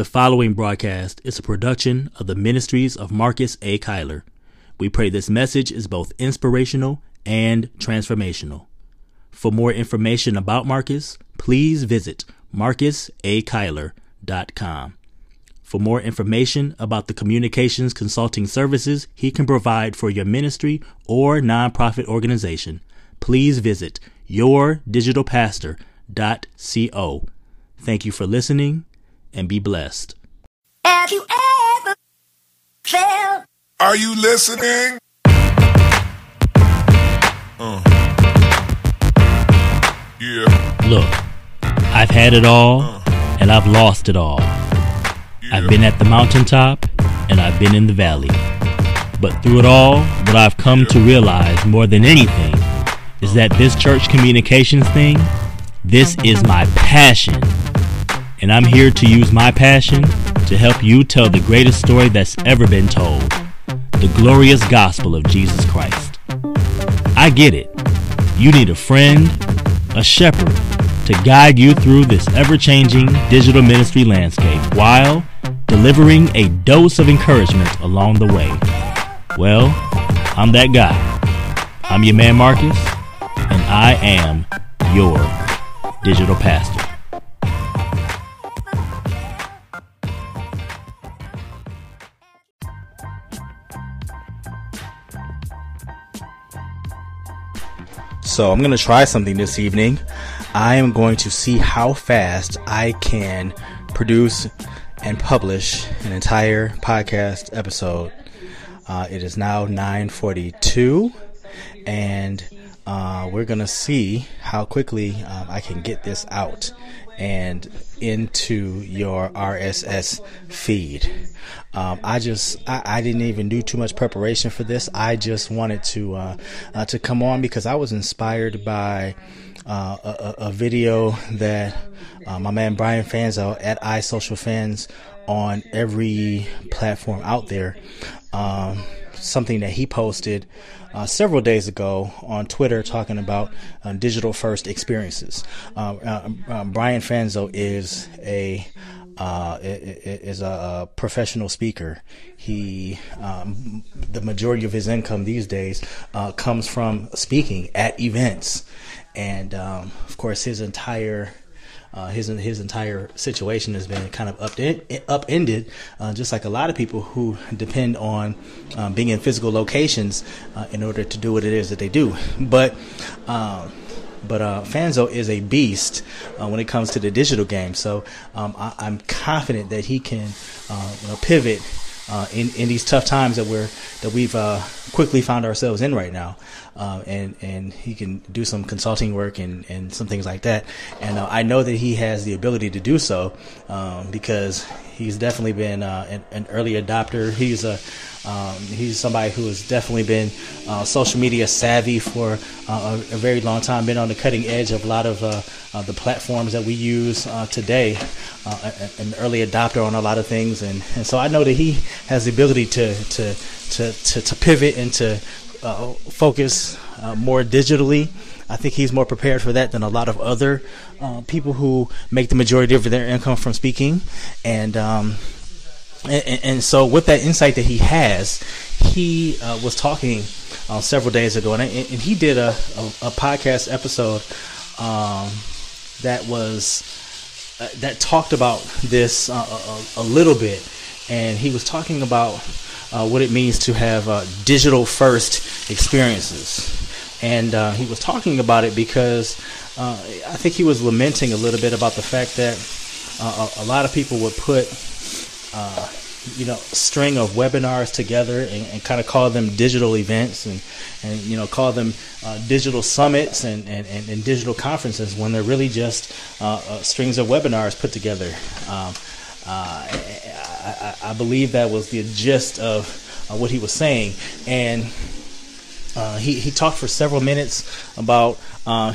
The following broadcast is a production of the Ministries of Marcus A. Kyler. We pray this message is both inspirational and transformational. For more information about Marcus, please visit marcusakyler.com. For more information about the communications consulting services he can provide for your ministry or nonprofit organization, please visit yourdigitalpastor.co. Thank you for listening and be blessed. Have you ever felt? Are you listening? Uh. Yeah. Look, I've had it all and I've lost it all. I've been at the mountaintop and I've been in the valley. But through it all, what I've come to realize more than anything is that this church communications thing, this is my passion. And I'm here to use my passion to help you tell the greatest story that's ever been told the glorious gospel of Jesus Christ. I get it. You need a friend, a shepherd, to guide you through this ever changing digital ministry landscape while delivering a dose of encouragement along the way. Well, I'm that guy. I'm your man Marcus, and I am your digital pastor. So, I'm going to try something this evening. I am going to see how fast I can produce and publish an entire podcast episode. Uh, it is now 9:42, and uh, we're gonna see how quickly um, I can get this out and into your RSS feed. Um, I just I, I, didn't even do too much preparation for this. I just wanted to uh, uh, to come on because I was inspired by uh, a, a, video that uh, my man Brian Fanzo at iSocialFanz on every platform out there. Um, something that he posted uh, several days ago on Twitter talking about uh, digital first experiences. Uh, uh, uh Brian Fanzo is a uh, is a professional speaker. He, um, the majority of his income these days comes from speaking at events, and um, of course, his entire uh, his his entire situation has been kind of upend, upended, uh, just like a lot of people who depend on um, being in physical locations uh, in order to do what it is that they do. But um, but uh, Fanzo is a beast uh, when it comes to the digital game. So um, I, am confident that he can uh, you know, pivot uh, in in these tough times that we're that we've uh, quickly found ourselves in right now, uh, and and he can do some consulting work and and some things like that. And uh, I know that he has the ability to do so um, because he's definitely been uh, an, an, early adopter. He's a um, he's somebody who has definitely been uh, social media savvy for uh, a, a, very long time, been on the cutting edge of a lot of uh, the platforms that we use today, an early adopter on a lot of things. And, and so I know that he has the ability to, to, to, to, to pivot and to focus more digitally. I think he's more prepared for that than a lot of other people who make the majority of their income from speaking. And, um, and, and, so, with that insight that he has, he uh, was talking uh, several days ago, and, and he did a, a, a podcast episode um, that was uh, that talked about this uh, a, a, little bit, and he was talking about uh, what it means to have uh, digital first experiences, and he was talking about it because I think he was lamenting a little bit about the fact that a, a lot of people would put uh, you know string of webinars together and, and kind of call them digital events and and you know call them uh, digital summits and, and, and, and, digital conferences when they're really just uh, uh, strings of webinars put together. Um, uh, I, I, believe that was the gist of uh, what he was saying, and uh, he he talked for several minutes about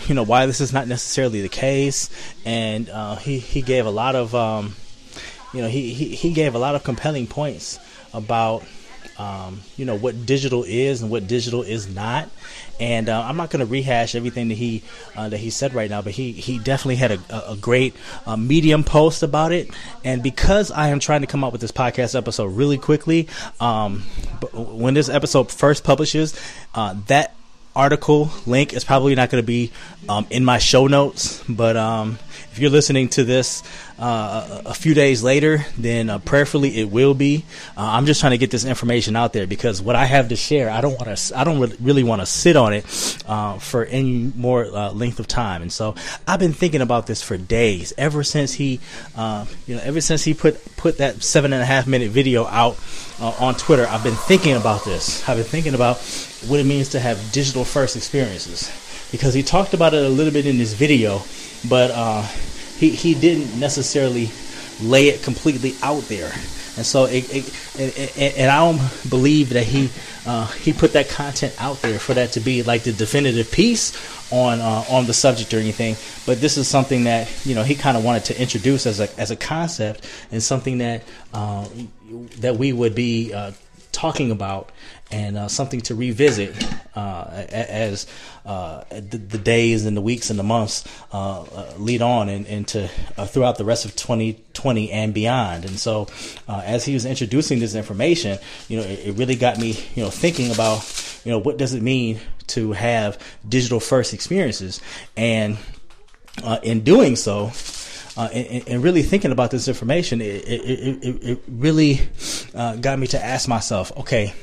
you know why this is not necessarily the case, and he he gave a lot of um, you know, he, he, he gave a lot of compelling points about um, you know what digital is and what digital is not. And uh, I'm not going to rehash everything that he uh, that he said right now, but he he definitely had a, a great uh, Medium post about it. And because I am trying to come up with this podcast episode really quickly, um, when this episode first publishes, uh, that article link is probably not going to be um, in my show notes, but um, if you're listening to this uh, a, few days later, then uh, prayerfully it will be. Uh, I'm just trying to get this information out there because what I have to share, I don't want to, I don't really want to sit on it uh, for any more uh, length of time. And so I've been thinking about this for days, ever since he, uh, you know, ever since he put put that seven and a half minute video out on Twitter. I've been thinking about this. I've been thinking about what it means to have digital first experiences because he talked about it a little bit in this video but uh, he he didn't necessarily lay it completely out there. And so, it, it, and, and, I don't believe that he uh, he put that content out there for that to be like the definitive piece on uh, on the subject or anything. But this is something that you know he kind of wanted to introduce as a as a concept and something that uh, that we would be uh, talking about and uh, something to revisit uh, as uh, the, the, days and the weeks and the months uh, uh, lead on and into uh, throughout the rest of 2020 and beyond. And so, as he was introducing this information, you know, it, it, really got me, you know, thinking about, you know, what does it mean to have digital first experiences, and in doing so. Uh, and, and, really thinking about this information, it, it, it, it really uh, got me to ask myself, okay,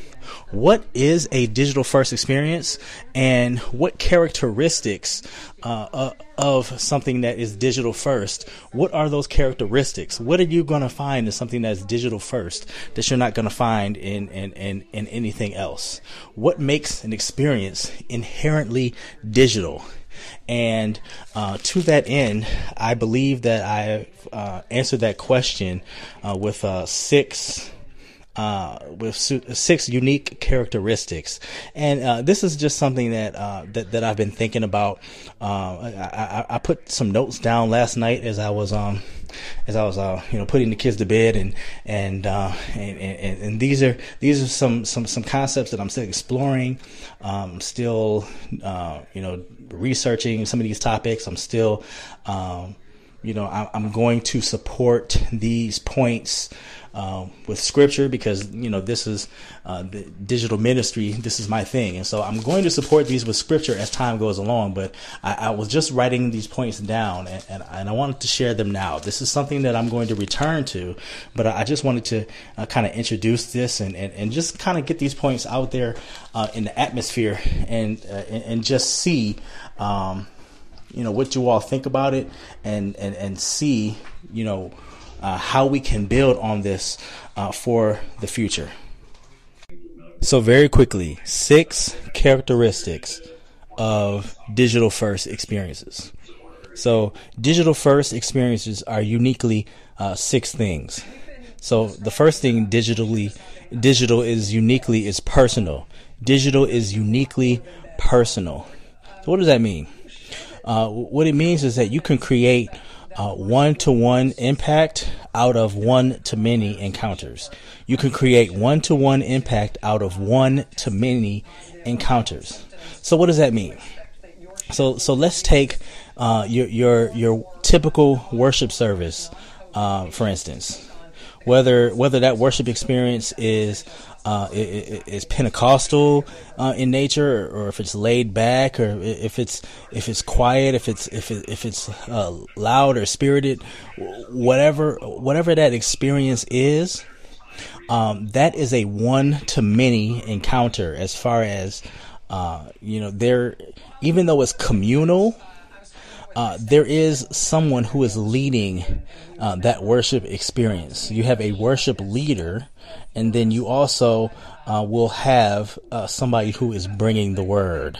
what is a digital first experience? And what characteristics uh, uh, of something that is digital first? What are those characteristics? What are you going to find in something that's digital first that you're not going to find in, in, in, in anything else? What makes an experience inherently digital? And uh, to that end, I believe that I uh, answered that question uh, with uh, six. Uh, with six unique characteristics, and uh, this is just something that that that I've been thinking about. I, I, I, put some notes down last night as I was um as I was uh, you know putting the kids to bed and and, uh, and, and and these are these are some some some concepts that I'm still exploring. Um, still uh, you know researching some of these topics. I'm still um, you know I, I'm going to support these points um, with scripture because you know this is uh, the digital ministry. This is my thing, and so I'm going to support these with scripture as time goes along. But I, I was just writing these points down, and, and, and, I wanted to share them now. This is something that I'm going to return to, but I just wanted to uh, kind of introduce this and, and, and just kind of get these points out there uh, in the atmosphere and uh, and, and, just see. Um, you know what you all think about it and and and see you know uh, how we can build on this uh, for the future. So, very quickly, six characteristics of digital first experiences. So, digital first experiences are uniquely uh, six things. So, the first thing digitally, digital is uniquely is personal. Digital is uniquely personal. So, what does that mean? Uh, what it means is that you can create one to one impact out of one to many encounters. You can create one to one impact out of one to many encounters. So what does that mean? So so let's take uh, your your your typical worship service, uh, for instance. Whether whether that worship experience is uh, is Pentecostal uh, in nature, or if it's laid back, or if it's if it's quiet, if it's if it, if it's uh, loud or spirited, whatever whatever that experience is, um, that is a one to many encounter. As far as uh, you know, there even though it's communal uh, there is someone who is leading uh, that worship experience. You have a worship leader, and then you also uh, will have uh, somebody who is bringing the word.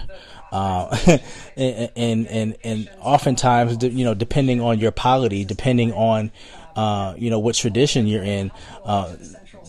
Uh, and, and and oftentimes, you know, depending on your polity, depending on uh, you know what tradition you're in,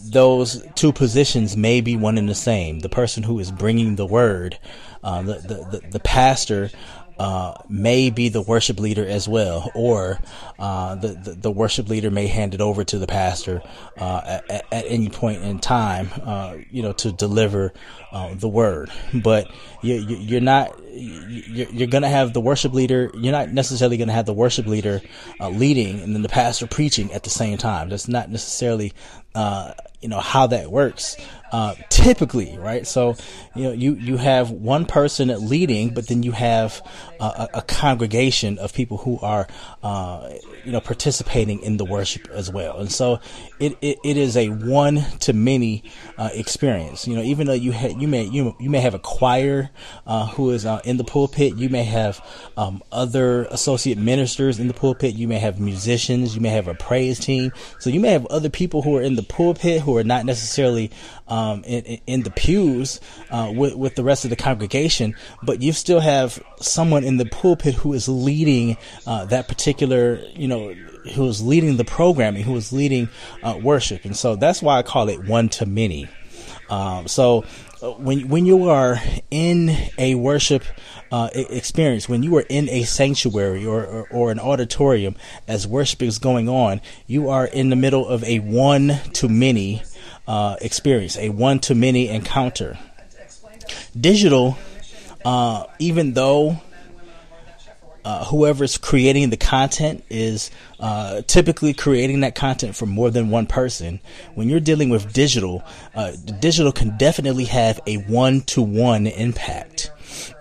those two positions may be one and the same. The person who is bringing the word, the, the, the the pastor uh, may be the worship leader as well, or uh, the, the, the worship leader may hand it over to the pastor uh, at, at, any point in time, uh, you know, to deliver uh, the word. But you, you, you're not you're, you're going to have the worship leader. You're not necessarily going to have the worship leader uh, leading and then the pastor preaching at the same time. That's not necessarily, uh, you know, how that works. Uh, typically, right? So, you know, you, you have one person leading, but then you have a, a congregation of people who are, uh, you know, participating in the worship as well. And so it, it, it is a one to many, uh, experience. You know, even though you ha- you may, you, you may have a choir, uh, who is, uh, in the pulpit, you may have, um, other associate ministers in the pulpit, you may have musicians, you may have a praise team. So you may have other people who are in the pulpit who are not necessarily, um, in, in the pews, uh, with, with the rest of the congregation, but you still have someone in the pulpit who is leading, uh, that particular, you know, who is leading the programming, who is leading, uh, worship. And so that's why I call it one to many. Um, so uh, when, when you are in a worship, uh, experience when you are in a sanctuary or, or, or, an auditorium as worship is going on, you are in the middle of a one to many uh, experience, a one to many encounter. Digital, uh, even though uh, whoever's creating the content is uh, typically creating that content for more than one person. When you're dealing with digital, uh, digital can definitely have a one to one impact.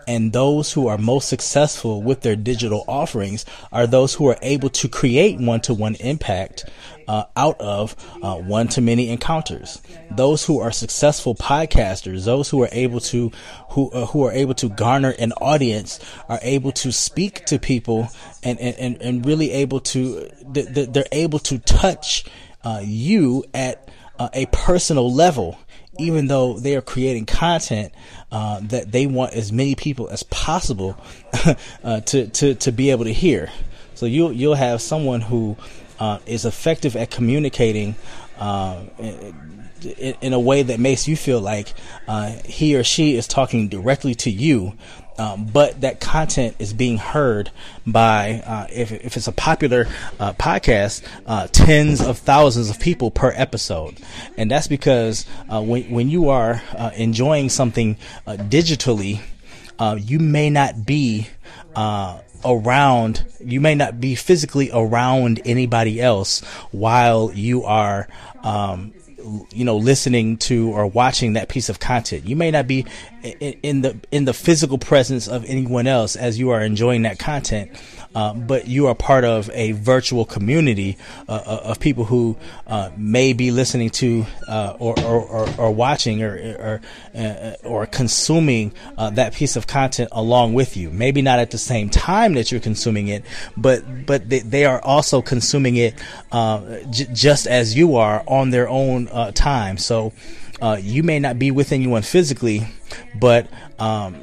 And those who are most successful with their digital offerings are those who are able to create one to one impact uh, out of uh, one to many encounters. Those who are successful podcasters, those who are able to who uh, who are able to garner an audience, are able to speak to people and and and really able to they're able to touch uh, you at uh, a personal level even though they are creating content uh, that they want as many people as possible uh, to, to to be able to hear. So you'll you'll have someone who uh, is effective at communicating uh, in, in, a way that makes you feel like uh, he or she is talking directly to you. Um, but that content is being heard by, uh, if, if it's a popular uh, podcast, uh, tens of thousands of people per episode. And that's because when, when you are enjoying something digitally, you may not be around, you may not be physically around anybody else while you are, um, you know, listening to or watching that piece of content. You may not be in, the in the physical presence of anyone else as you are enjoying that content, uh, but you are part of a virtual community uh, uh, of people who uh, may be listening to or, or, or, or, watching or or, or consuming that piece of content along with you. Maybe not at the same time that you're consuming it, but but they, they are also consuming it j- just as you are on their own time. So. you may not be with anyone physically, but um,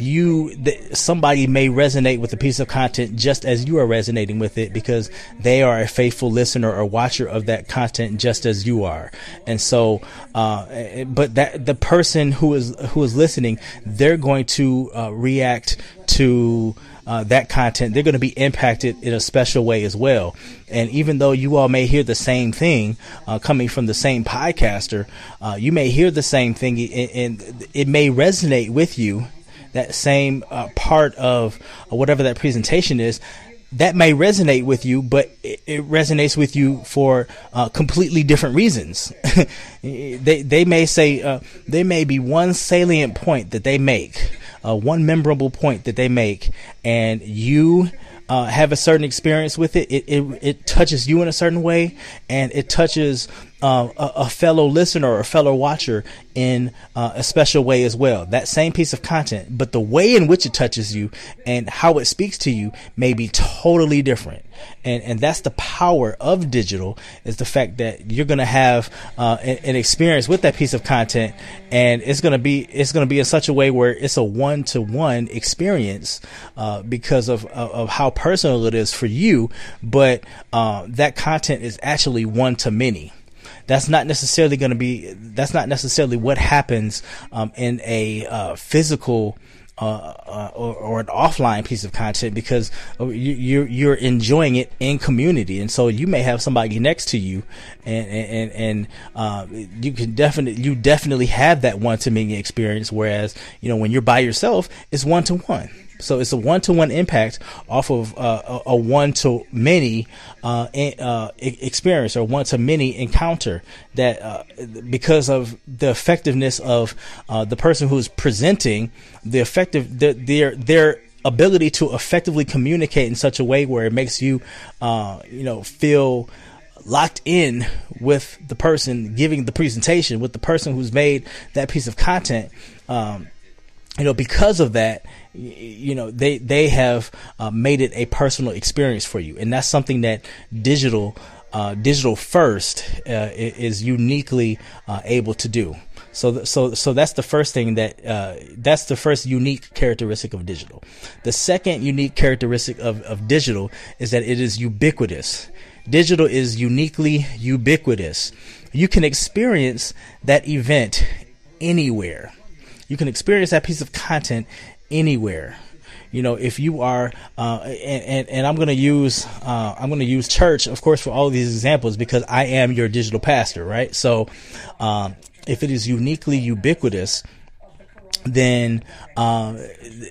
you somebody may resonate with a piece of content just as you are resonating with it because they are a faithful listener or watcher of that content just as you are and so uh, but that the person who is who is listening they're going to uh, react to uh, that content, they're going to be impacted in a special way as well. And even though you all may hear the same thing uh, coming from the same podcaster, uh, you may hear the same thing and, it may resonate with you that same uh, part of whatever that presentation is, that may resonate with you, but it, it resonates with you for uh, completely different reasons. they they may say uh, there may be one salient point that they make, uh, one memorable point that they make, and you uh, have a certain experience with it. It, it. it touches you in a certain way, and it touches uh, a, a, fellow listener or a fellow watcher in uh, a special way as well. That same piece of content, but the way in which it touches you and how it speaks to you may be totally different. And and that's the power of digital is the fact that you're gonna have uh, an, an, experience with that piece of content, and it's gonna be it's gonna be in such a way where it's a one to one experience uh, because of, of, of how personal it is for you, but uh, that content is actually one to many that's not necessarily going to be that's not necessarily what happens um, in a uh, physical uh, uh, or, or, an offline piece of content because you, you're you're enjoying it in community, and so you may have somebody next to you, and and and uh, you can definitely you definitely have that one to many experience. Whereas you know when you're by yourself, it's one to one. So it's a one to one impact off of uh, a one to many uh, uh, experience or one to many encounter that uh, because of the effectiveness of uh, the person who's presenting the effective the, their their ability to effectively communicate in such a way where it makes you uh, you know feel locked in with the person giving the presentation with the person who's made that piece of content um, you know because of that you know they they have uh, made it a personal experience for you. And that's something that digital uh, digital first uh, is uniquely uh, able to do. So th- so so that's the first thing that uh, that's the first unique characteristic of digital. The second unique characteristic of, of digital is that it is ubiquitous. Digital is uniquely ubiquitous. You can experience that event anywhere. You can experience that piece of content anywhere. You know if you are uh, and, and, and i'm going to use uh, i'm going to use church of course for all these examples because i am your digital pastor right? So um, if it is uniquely ubiquitous then uh,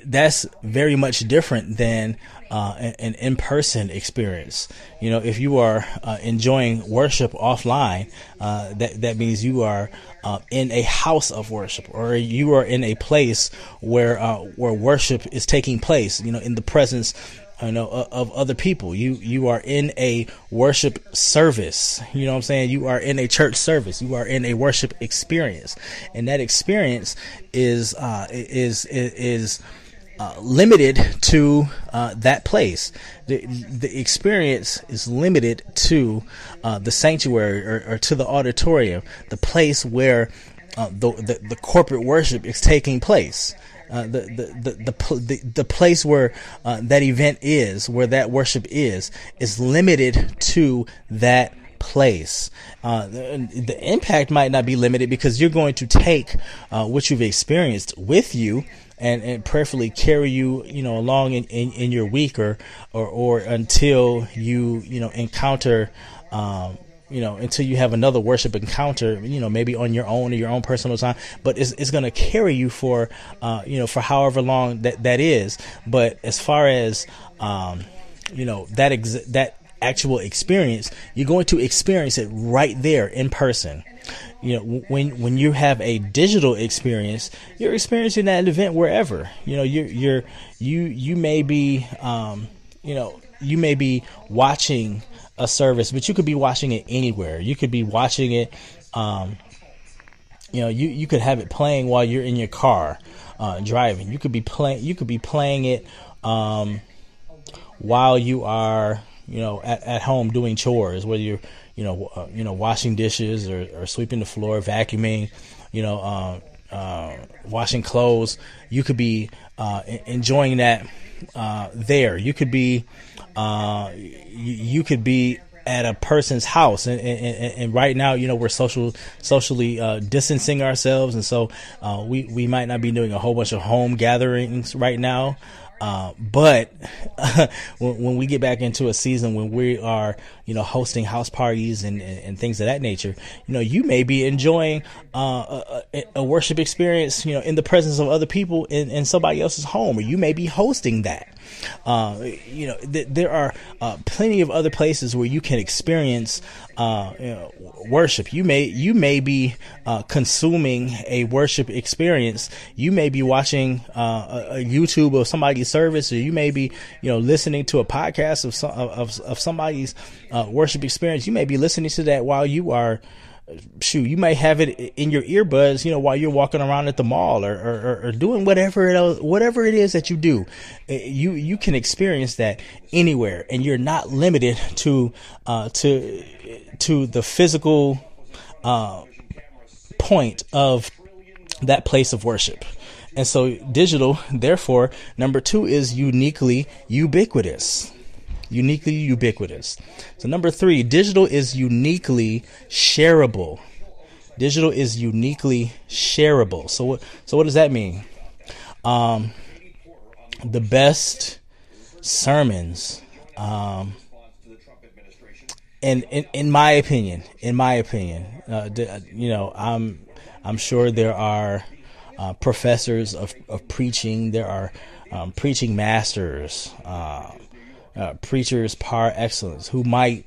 that's very much different than uh, an, in-person experience. You know, if you are uh, enjoying worship offline, uh, that that means you are uh, in a house of worship, or you are in a place where where worship is taking place. You know, in the presence you know of other people. You you are in a worship service. You know what i'm saying? You are in a church service. You are in a worship experience. And that experience is uh is is, uh, limited to uh, that place. The, the experience is limited to uh, the sanctuary or, or, to the auditorium, the place where uh, the, the, the corporate worship is taking place. Uh, the, the, the, the, the, place where uh, that event is, where that worship is, is limited to that place. Uh, the, the, impact might not be limited because you're going to take uh, what you've experienced with you and, and prayerfully carry you, you know, along in, in, in your week or, or, or until you, you know, encounter, um, you know, until you have another worship encounter, you know, maybe on your own or your own personal time, but it's, it's going to carry you for, uh, you know, for however long that, that is. But as far as, um, you know, that, ex- that actual experience, you're going to experience it right there in person. You know when when you have a digital experience you're experiencing that event wherever. You know you're you're you you may be um, you know you may be watching a service but you could be watching it anywhere you could be watching it um, you know you you could have it playing while you're in your car uh, driving you could be playing you could be playing it um, while you are you know at, at home doing chores whether you're you know, uh, you know, washing dishes or, or sweeping the floor, vacuuming, you know, uh, uh, washing clothes. You could be uh, enjoying that uh, there. You could be, uh, you, could be at a person's house and, and, and, right now you know we're social socially uh, distancing ourselves and so uh, we we might not be doing a whole bunch of home gatherings right now uh, but when, we get back into a season when we are, you know, hosting house parties and, and, and things of that nature, you know, you may be enjoying uh, a, a, worship experience, you know, in the presence of other people in, in somebody else's home, or you may be hosting that. Uh, you know, th- there are uh, plenty of other places where you can experience uh, you know, worship. You may you may be uh, consuming a worship experience. You may be watching uh, a, a, YouTube of somebody's service, or you may be you know listening to a podcast of some, of, of somebody's worship experience. You may be listening to that while you are shoot, you may have it in your earbuds, you know, while you're walking around at the mall or, or, or doing whatever it, whatever it is that you do. Eh, you, you can experience that anywhere and you're not limited to, uh, to, to the physical, uh, point of that place of worship. And so digital, therefore, number two is uniquely ubiquitous uniquely ubiquitous. So number three, digital is uniquely shareable. Digital is uniquely shareable. So what? So what does that mean? Um, the best sermons, um, in, in in my opinion, in my opinion, uh, you know, I'm I'm sure there are uh, professors of, of preaching. There are um, preaching masters, uh, uh, preachers par excellence who might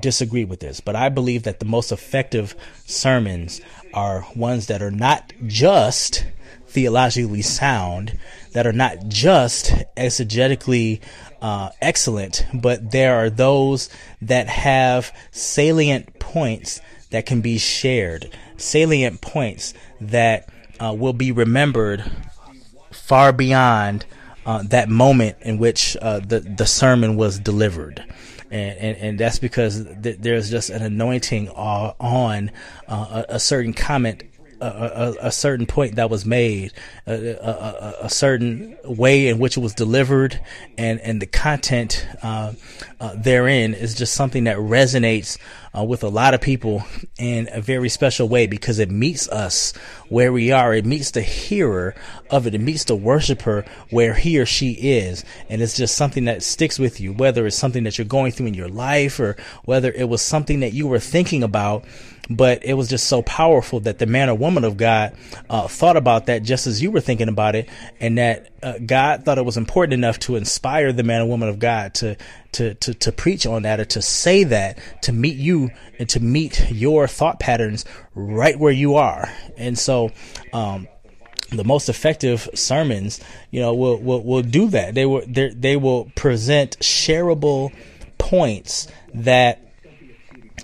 disagree with this, but I believe that the most effective sermons are ones that are not just theologically sound, that are not just exegetically uh, excellent, but there are those that have salient points that can be shared, salient points that uh, will be remembered far beyond uh, that moment in which uh, the the sermon was delivered. And, and, and that's because th- there's just an anointing on uh, a, a certain comment a, a, certain point that was made, a, a, a, certain way in which it was delivered, and and the content uh, uh, therein is just something that resonates uh, with a lot of people in a very special way because it meets us where we are. It meets the hearer of it. It meets the worshiper where he or she is, and it's just something that sticks with you, whether it's something that you're going through in your life or whether it was something that you were thinking about but it was just so powerful that the man or woman of God uh, thought about that just as you were thinking about it, and that uh, God thought it was important enough to inspire the man or woman of God to to to to preach on that or to say that to meet you and to meet your thought patterns right where you are, and so. Um, the most effective sermons, you know, will will, will do that. They will they will present shareable points that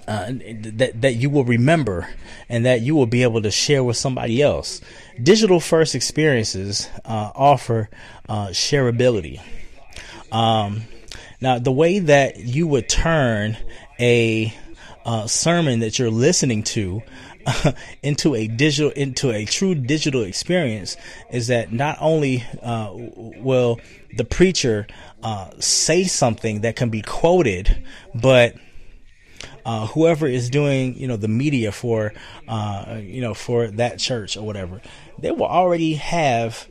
uh, that that you will remember and that you will be able to share with somebody else. Digital first experiences uh, offer uh, shareability. Um, now, the way that you would turn a uh, sermon that you're listening to into a digital into a true digital experience is that not only uh, will the preacher say something that can be quoted, but uh, whoever is doing you know the media for uh, you know for that church or whatever, they will already have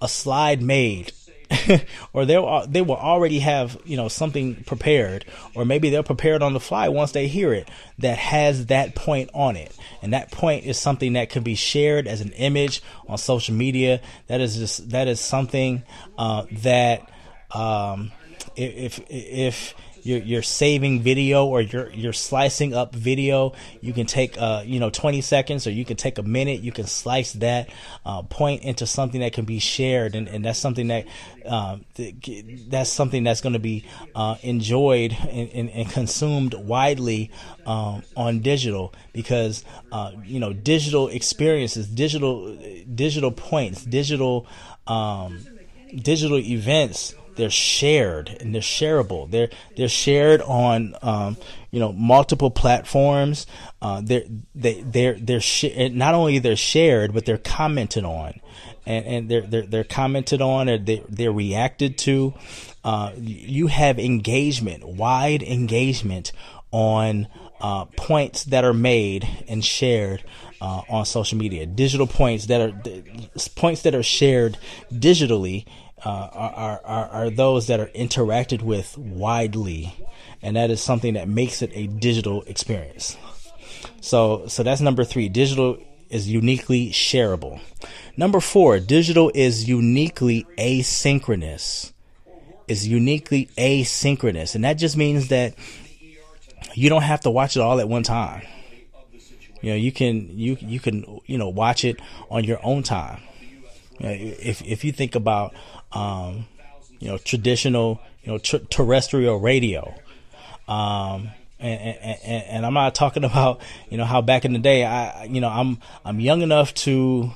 a slide made. or they'll they will already have you know something prepared, or maybe they're prepared on the fly once they hear it that has that point on it, and that point is something that can be shared as an image on social media. That is just that is something uh, that um, if if you're, you're saving video or you're you're slicing up video. You can take uh you know 20 seconds or you can take a minute. You can slice that uh, point into something that can be shared, and, and that's something that um, that's something that's going to be uh, enjoyed and, and, and, consumed widely um, on digital because uh, you know digital experiences, digital digital points, digital um, digital events they're shared and they're shareable. They're they're shared on um, you know multiple platforms. Uh, they're they they're they're sh- not only they're shared but they're commented on, and and they're they're, they're commented on or they they're reacted to. Uh, you have engagement, wide engagement on uh, points that are made and shared uh, on social media. Digital points that are points that are shared digitally uh, are, are, are those that are interacted with widely, and that is something that makes it a digital experience. So, so that's number three. Digital is uniquely shareable. Number four, digital is uniquely asynchronous. Is uniquely asynchronous, and that just means that you don't have to watch it all at one time. You know, you can you you can you know watch it on your own time. If if you think about um, you know, traditional, you know, tr- terrestrial radio. Um, and, and, and, I'm not talking about, you know, how back in the day, I, you know, I'm, I'm young enough to,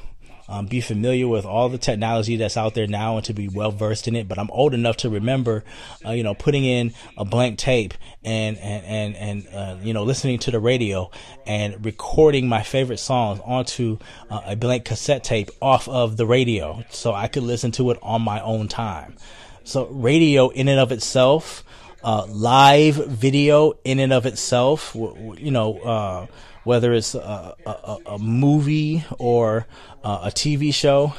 um, be familiar with all the technology that's out there now and to be well versed in it. But I'm old enough to remember, uh, you know, putting in a blank tape and and and and uh, you know listening to the radio and recording my favorite songs onto uh, a blank cassette tape off of the radio, so I could listen to it on my own time. So radio in and of itself. Uh, live video in and of itself, you know, uh, whether it's a, a, a movie or uh, a TV show.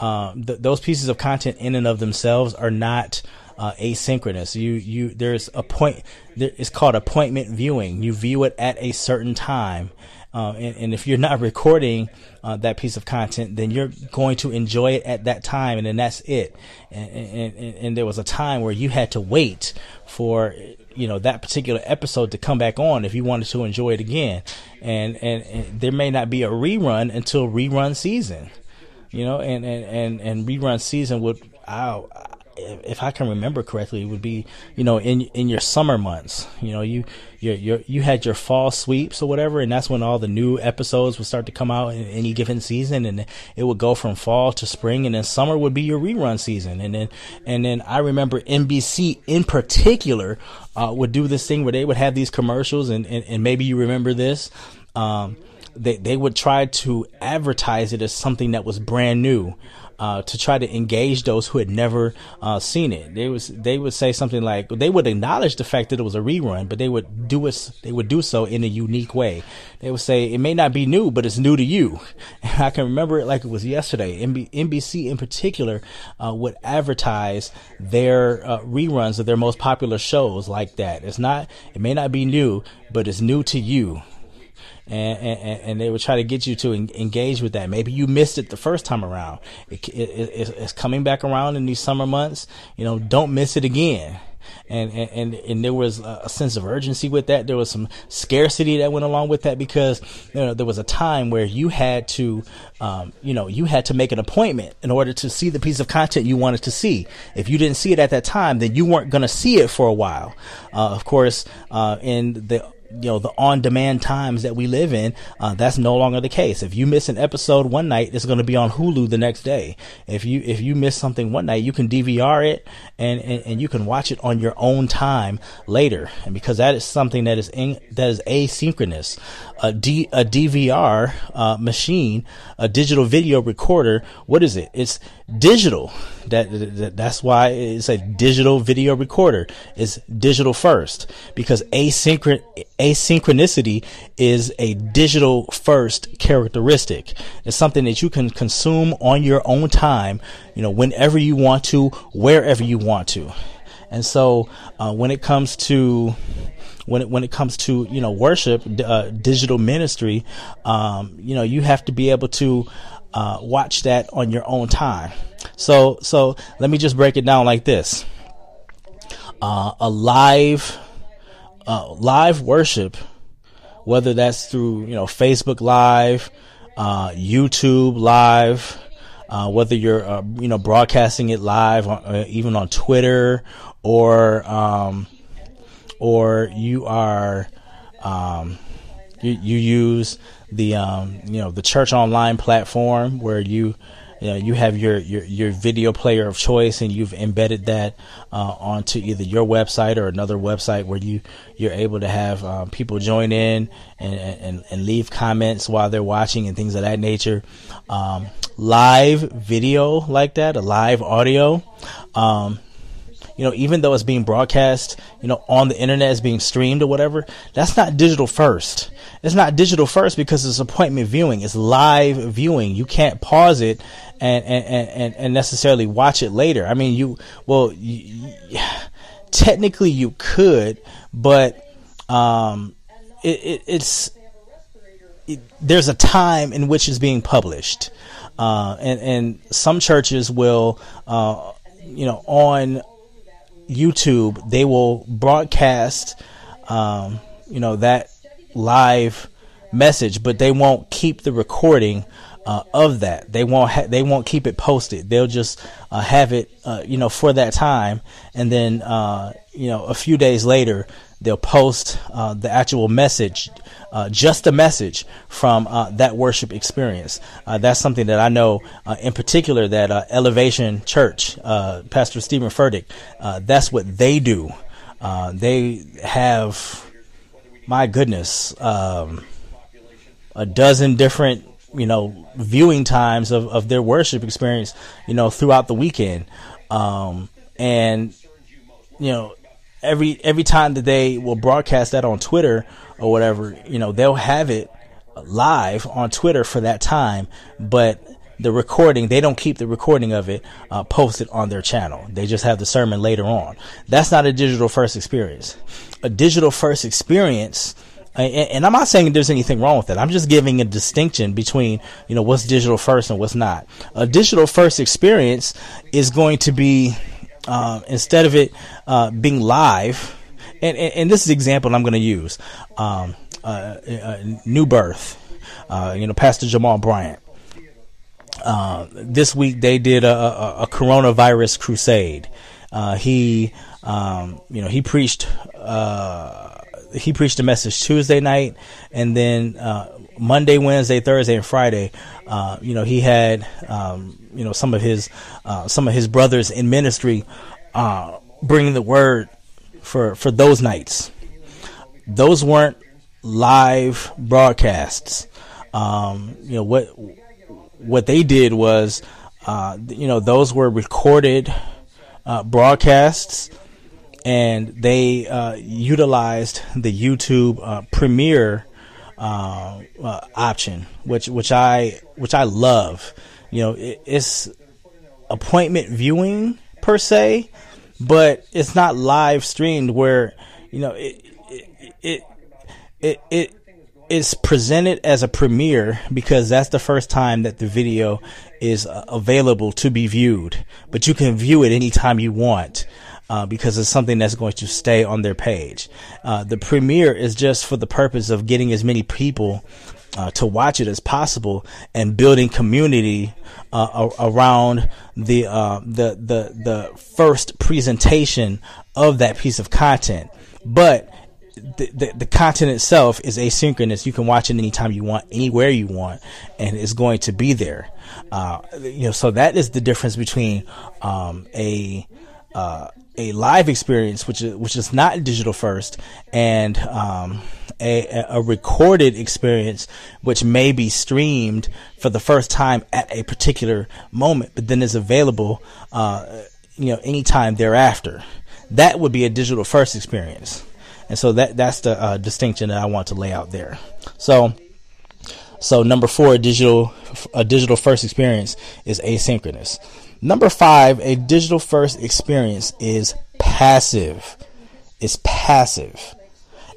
um, th- those pieces of content in and of themselves are not uh, asynchronous. You you there's a point. There, it's called appointment viewing. You view it at a certain time. Uh, and, and, if you're not recording uh, that piece of content, then you're going to enjoy it at that time, and then that's it. And, and, and, there was a time where you had to wait for you know that particular episode to come back on if you wanted to enjoy it again, and and, and there may not be a rerun until rerun season, you know, and and and, and rerun season would I if I can remember correctly, it would be you know in in your summer months. You know, you you you had your fall sweeps or whatever, and that's when all the new episodes would start to come out in any given season, and it would go from fall to spring, and then summer would be your rerun season, and then and then I remember NBC in particular uh, would do this thing where they would have these commercials, and and, and maybe you remember this. Um, they they would try to advertise it as something that was brand new uh, to try to engage those who had never uh, seen it. They was they would say something like they would acknowledge the fact that it was a rerun, but they would do it. They would do so in a unique way. They would say it may not be new, but it's new to you. And I can remember it like it was yesterday. NBC in particular uh, would advertise their uh, reruns of their most popular shows like that. It's not. It may not be new, but it's new to you and, and, and they would try to get you to en- engage with that. Maybe you missed it the first time around. It, it, it's coming back around in these summer months. You know, don't miss it again. And, and, and, there was a sense of urgency with that. There was some scarcity that went along with that because, you know, there was a time where you had to, um, you know, you had to make an appointment in order to see the piece of content you wanted to see. If you didn't see it at that time, then you weren't going to see it for a while. Uh, of course, uh, in the you know the on demand times that we live in uh, that's no longer the case. If you miss an episode one night it's going to be on hulu the next day. If you if you miss something one night you can dvr it and, and, and you can watch it on your own time later. And because that is something that is in, that is asynchronous a, D, a dvr uh, machine a digital video recorder what is it it's digital that, that that's why it's a digital video recorder it's digital first because asynchron asynchronicity is a digital first characteristic. It's something that you can consume on your own time, you know, whenever you want to, wherever you want to. And so, uh, when it comes to when it, when it comes to you know worship, uh, digital ministry, um, you know, you have to be able to uh, watch that on your own time. So so let me just break it down like this: uh, a live uh, live worship, whether that's through you know Facebook Live, uh, YouTube Live, uh, whether you're uh, you know broadcasting it live, on, uh, even on Twitter, or um, or you are um, you, you use the um, you know the church online platform where you you, know, you have your, your, your video player of choice and you've embedded that uh, onto either your website or another website where you you're able to have um, people join in and, and, and leave comments while they're watching and things of that nature. Um, live video like that, a live audio. Um, you know, even though it's being broadcast, you know, on the internet, is being streamed or whatever, that's not digital first. It's not digital first because it's appointment viewing. It's live viewing. You can't pause it and and, and, and necessarily watch it later. I mean, you well, you, technically you could, but um, it, it, it's it, there's a time in which it's being published, uh, and and some churches will, uh, you know, on YouTube they will broadcast, um, you know, that live message, but they won't keep the recording uh, of that. They won't ha- they won't keep it posted. They'll just uh, have it, uh, you know, for that time, and then uh, you know a few days later they'll post uh, the actual message, uh, just a message from uh, that worship experience. Uh, that's something that I know uh, in particular that Elevation Church, Pastor Stephen Furtick, that's what they do. they have, my goodness. Um, a dozen different you know viewing times of, of their worship experience you know throughout the weekend um, and you know every every time that they will broadcast that on Twitter or whatever you know they'll have it live on Twitter for that time but the recording, they don't keep the recording of it uh, posted on their channel. They just have the sermon later on. That's not a digital first experience. A digital first experience, and I'm not saying there's anything wrong with that. I'm just giving a distinction between, you know, what's digital first and what's not. A digital first experience is going to be, uh, instead of it uh, being live, and, and, and, this is the example I'm going to use, um, uh, uh, New Birth, uh, you know, Pastor Jamal Bryant. Uh, this week they did a, a, a coronavirus crusade. Uh, he, um, you know, he preached. Uh, he preached a message Tuesday night, and then Monday, Wednesday, Thursday, and Friday. You know, he had um, you know some of his some of his brothers in ministry bringing the word for for those nights. Those weren't live broadcasts. Um, you know what what they did was, uh, you know, those were recorded uh, broadcasts, and they uh, utilized the YouTube uh, Premiere uh, uh, option, which which I which I love. You know, it, it's appointment viewing per se, but it's not live streamed where you know it it it it, it it's presented as a premiere because that's the first time that the video is uh, available to be viewed. But you can view it anytime you want. Uh, because it's something that's going to stay on their page. Uh, the premiere is just for the purpose of getting as many people uh, to watch it as possible and building community uh, around the uh, the the the first presentation of that piece of content. But the, the, the, content itself is asynchronous. You can watch it anytime you want, anywhere you want, and it's going to be there. Uh, you know, so that is the difference between um, a uh, a live experience, which is which is not digital first, and um, a, a recorded experience, which may be streamed for the first time at a particular moment, but then is available, uh, you know, anytime thereafter. That would be a digital first experience. And so that that's the uh, distinction that I want to lay out there. So so number four, a digital a digital first experience is asynchronous. Number five, a digital first experience is passive. It's passive,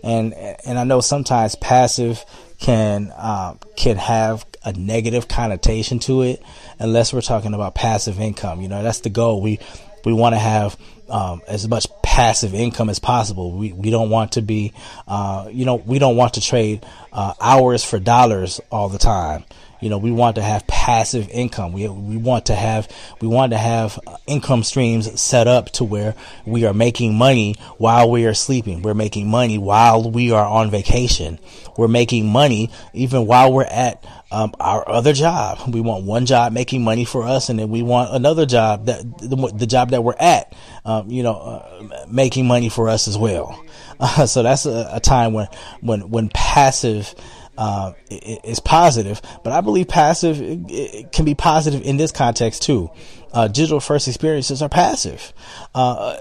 and and I know sometimes passive can uh, can have a negative connotation to it, unless we're talking about passive income. You know, that's the goal. We we want to have um, as much passive income as possible. We we don't want to be, uh, you know, we don't want to trade uh, hours for dollars all the time. You know, we want to have passive income. We we want to have we want to have income streams set up to where we are making money while we are sleeping. We're making money while we are on vacation. We're making money even while we're at um, our other job. We want one job making money for us, and then we want another job that the, the job that we're at, um, you know, uh, making money for us as well. Uh, so that's a, a time when when when passive uh, is positive, but I believe passive it, can be positive in this context too. Uh, digital first experiences are passive. Uh,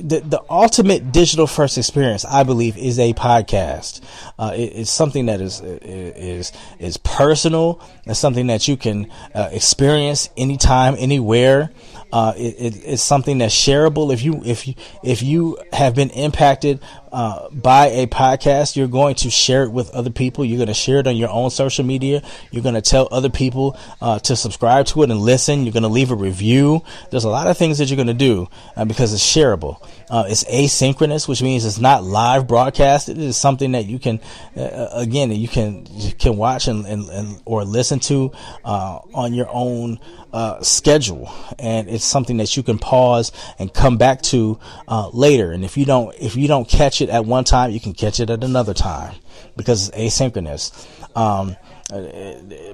the, the ultimate digital first experience, I believe, is a podcast. Uh, it, it's something that is is is personal. It's something that you can experience anytime, anywhere. Uh, it, it, it's something that's shareable. If you if you if you have been impacted uh, by a podcast, you're going to share it with other people. You're going to share it on your own social media. You're going to tell other people uh, to subscribe to it and listen. You're going to leave a review. There's a lot of things that you're going to do uh, because it's shareable. Uh, it's asynchronous, which means it's not live broadcast. It is something that you can, uh, again, you can you can watch and, and, and or listen to on your own uh, schedule, and it's something that you can pause and come back to uh, later. And if you don't, if you don't catch it at one time, you can catch it at another time because it's asynchronous. Um, uh,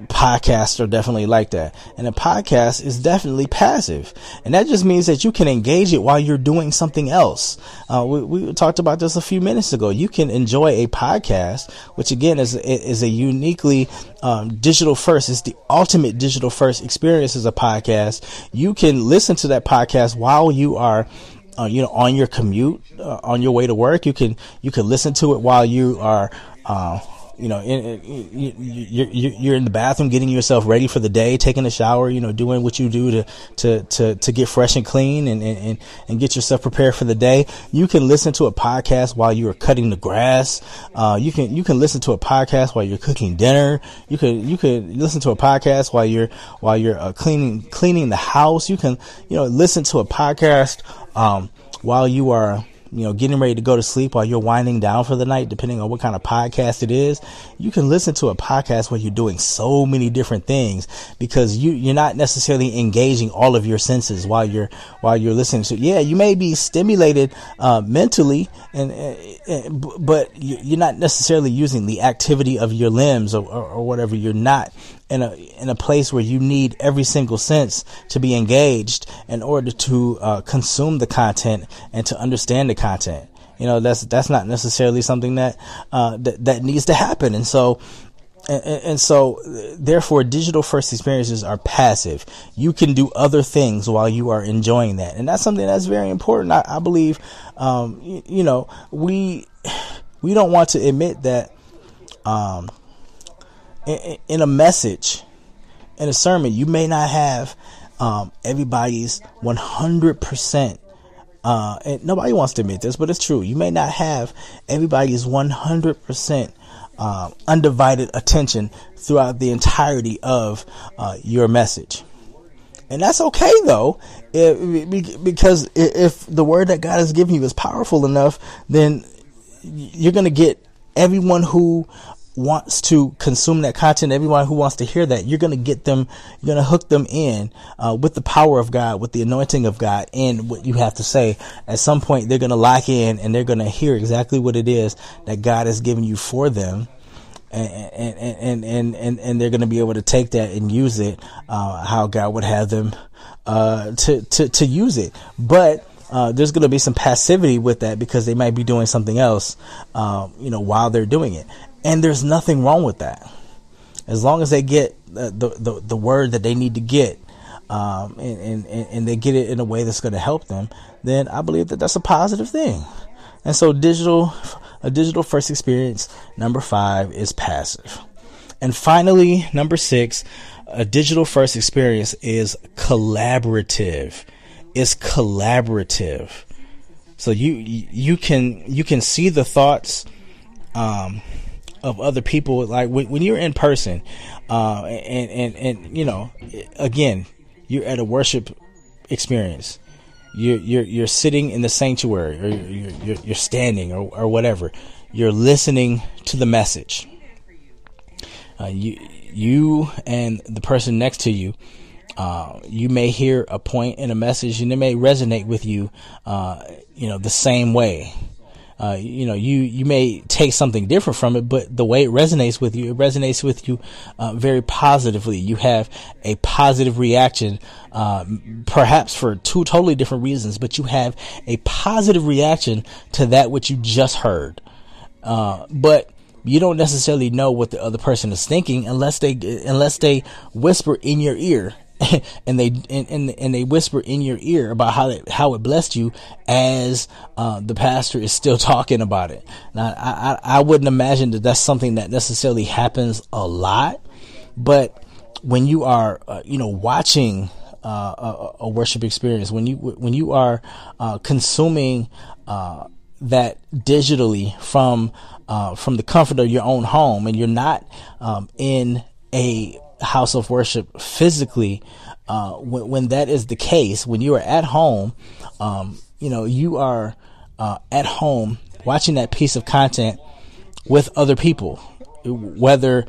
podcasts are definitely like that. And a podcast is definitely passive. And that just means that you can engage it while you're doing something else. Uh, we, we, talked about this a few minutes ago. You can enjoy a podcast, which again is, is a uniquely um, digital first. It's the ultimate digital first experience as a podcast. You can listen to that podcast while you are uh, you know, on your commute, uh, on your way to work, you can you can listen to it while you are uh, you know, in, in, you, you, you're in the bathroom getting yourself ready for the day, taking a shower, you know, doing what you do to, to, to, to get fresh and clean and, and, and get yourself prepared for the day. You can listen to a podcast while you are cutting the grass. Uh, you can, you can listen to a podcast while you're cooking dinner. You could, you could listen to a podcast while you're, while you're uh, cleaning, cleaning the house. You can, you know, listen to a podcast, um, while you are, you know, getting ready to go to sleep while you're winding down for the night, depending on what kind of podcast it is, you can listen to a podcast where you're doing so many different things because you, you're not necessarily engaging all of your senses while you're, while you're listening to, yeah, you may be stimulated, uh, mentally and, and, but you're not necessarily using the activity of your limbs or, or, or whatever. You're not in a in a place where you need every single sense to be engaged in order to uh, consume the content and to understand the content. You know, that's that's not necessarily something that uh, that that needs to happen, and so. And, and so, therefore, digital first experiences are passive. You can do other things while you are enjoying that, and that's something that's very important. I, I believe, um, you, you know, we we don't want to admit that um, in, in a message, in a sermon, you may not have um, everybody's 100%. Uh, and nobody wants to admit this, but it's true. You may not have everybody's 100% uh, undivided attention throughout the entirety of uh, your message. And that's okay though, if, because if the word that God has given you is powerful enough, then you're going to get everyone who wants to consume that content, everyone who wants to hear that, you're going to get them, you're going to hook them in uh, with the power of God, with the anointing of God, and what you have to say. At some point, they're going to lock in and they're going to hear exactly what it is that God has given you for them. And, and, and, and, and, they're going to be able to take that and use it, uh, how God would have them, uh, to, to, to use it. But, uh, there's going to be some passivity with that because they might be doing something else, um, you know, while they're doing it. And there's nothing wrong with that. As long as they get the, the, the, the word that they need to get, um, and, and, and they get it in a way that's going to help them, then I believe that that's a positive thing. And so digital, a digital first experience, number five is passive. And finally, number six, a digital first experience is collaborative. It's collaborative. So you, you can, you can see the thoughts, um, of other people. Like when, when you're in person, uh, and, and, and, you know, again, you're at a worship experience. You're, you're, you're sitting in the sanctuary or you're, you're, you're standing or, or whatever. You're listening to the message. Uh, you, you and the person next to you, uh, you may hear a point in a message and it may resonate with you, uh, you know, the same way. Uh, you know, you, you may take something different from it, but the way it resonates with you, it resonates with you, uh, very positively. You have a positive reaction, uh, perhaps for two totally different reasons, but you have a positive reaction to that which you just heard. Uh, but you don't necessarily know what the other person is thinking unless they, unless they whisper in your ear and they and, and, and they whisper in your ear about how it, how it blessed you as uh, the pastor is still talking about it. Now, I, I, I wouldn't imagine that that's something that necessarily happens a lot, but when you are uh, you know watching uh, a, a, worship experience, when you when you are uh, consuming uh, that digitally from uh, from the comfort of your own home, and you're not um, in a house of worship physically, uh, when, when, that is the case, when you are at home, um, you know, you are uh, at home watching that piece of content with other people, whether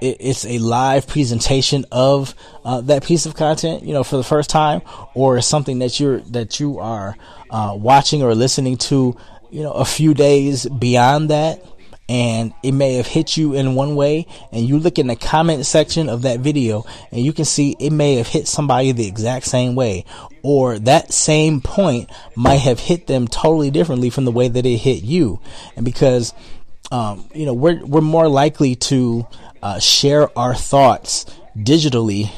it's a live presentation of uh, that piece of content, you know, for the first time, or something that you're that you are uh, watching or listening to, you know, a few days beyond that and it may have hit you in one way and you look in the comment section of that video and you can see it may have hit somebody the exact same way or that same point might have hit them totally differently from the way that it hit you. And because um, you know we're we're more likely to uh, share our thoughts digitally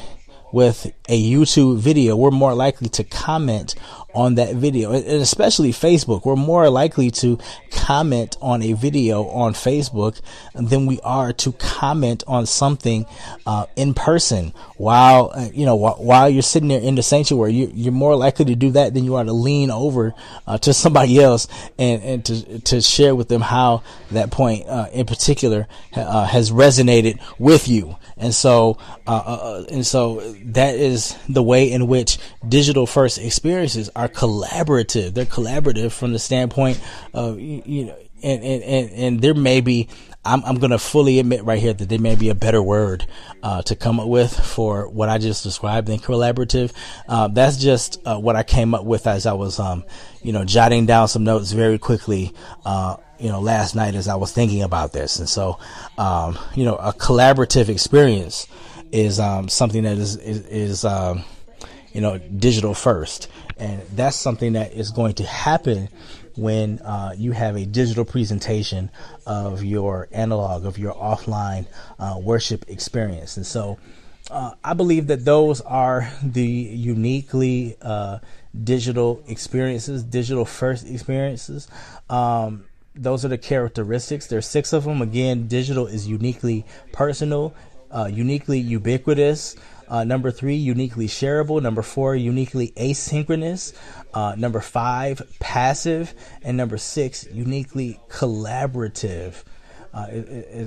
with a YouTube video, we're more likely to comment on that video, and especially Facebook. We're more likely to comment on a video on Facebook than we are to comment on something uh, in person. While uh, you know, while you're sitting there in the sanctuary, you, are more likely to do that than you are to lean over uh, to somebody else and, and to to share with them how that point uh, in particular uh, has resonated with you. And so, and so that is the way in which digital first experiences are collaborative. They're collaborative from the standpoint of, you, you know, and, and, and, and there may be, I'm, I'm going to fully admit right here that there may be a better word uh, to come up with for what I just described than collaborative. Uh, that's just uh, what I came up with as I was, um, you know, jotting down some notes very quickly uh, you know, last night as I was thinking about this. And so, um, you know, a collaborative experience is, um, something that is, is, is um, you know, digital first. And that's something that is going to happen when uh, you have a digital presentation of your analog, of your offline uh, worship experience. And so uh, I believe that those are the uniquely uh, digital experiences, digital first experiences. Um, those are the characteristics. There's six of them. Again, digital is uniquely personal, uh, uniquely ubiquitous. Uh, number three, uniquely shareable. Number four, uniquely asynchronous. Uh, number five, passive. And number six, uniquely collaborative. Uh,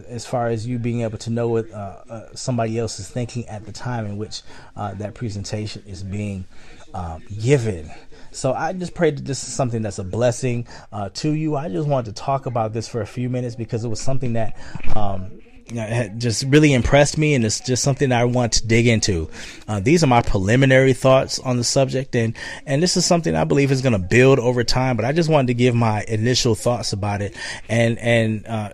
as far as you being able to know what uh, uh, somebody else is thinking at the time in which uh, that presentation is being um, given. So I just pray that this is something that's a blessing uh, to you. I just wanted to talk about this for a few minutes because it was something that um, just really impressed me, and it's just something I want to dig into. Uh, these are my preliminary thoughts on the subject, and and this is something I believe is going to build over time. But I just wanted to give my initial thoughts about it, and and uh,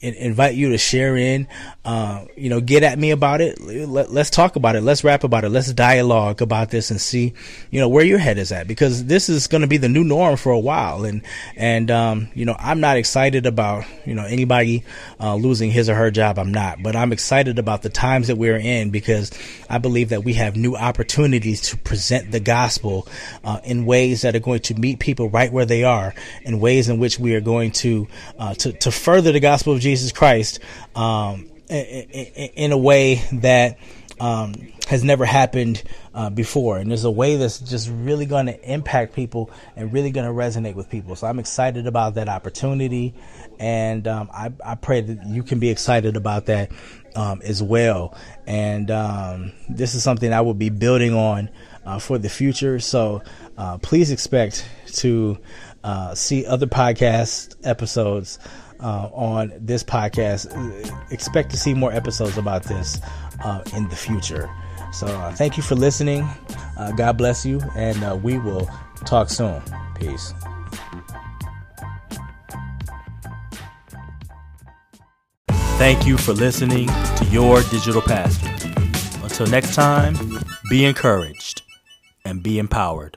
invite you to share in. Uh, you know, get at me about it. Let, let's talk about it. Let's rap about it. Let's dialogue about this and see, you know, where your head is at because this is going to be the new norm for a while. And and um, you know, I'm not excited about you know anybody uh, losing his or her job. I'm not, but I'm excited about the times that we're in because I believe that we have new opportunities to present the gospel uh, in ways that are going to meet people right where they are, in ways in which we are going to uh, to, to further the gospel of Jesus Christ um, in, in, a way that. Um, has never happened uh, before. And there's a way that's just really going to impact people and really going to resonate with people. So I'm excited about that opportunity. And um, I, I, pray that you can be excited about that um, as well. And um, this is something I will be building on uh, for the future. So uh, please expect to uh, see other podcast episodes. Uh, on this podcast, expect to see more episodes about this uh, in the future. So, thank you for listening. God bless you, and we will talk soon. Peace. Thank you for listening to Your Digital Pastor. Until next time, be encouraged and be empowered.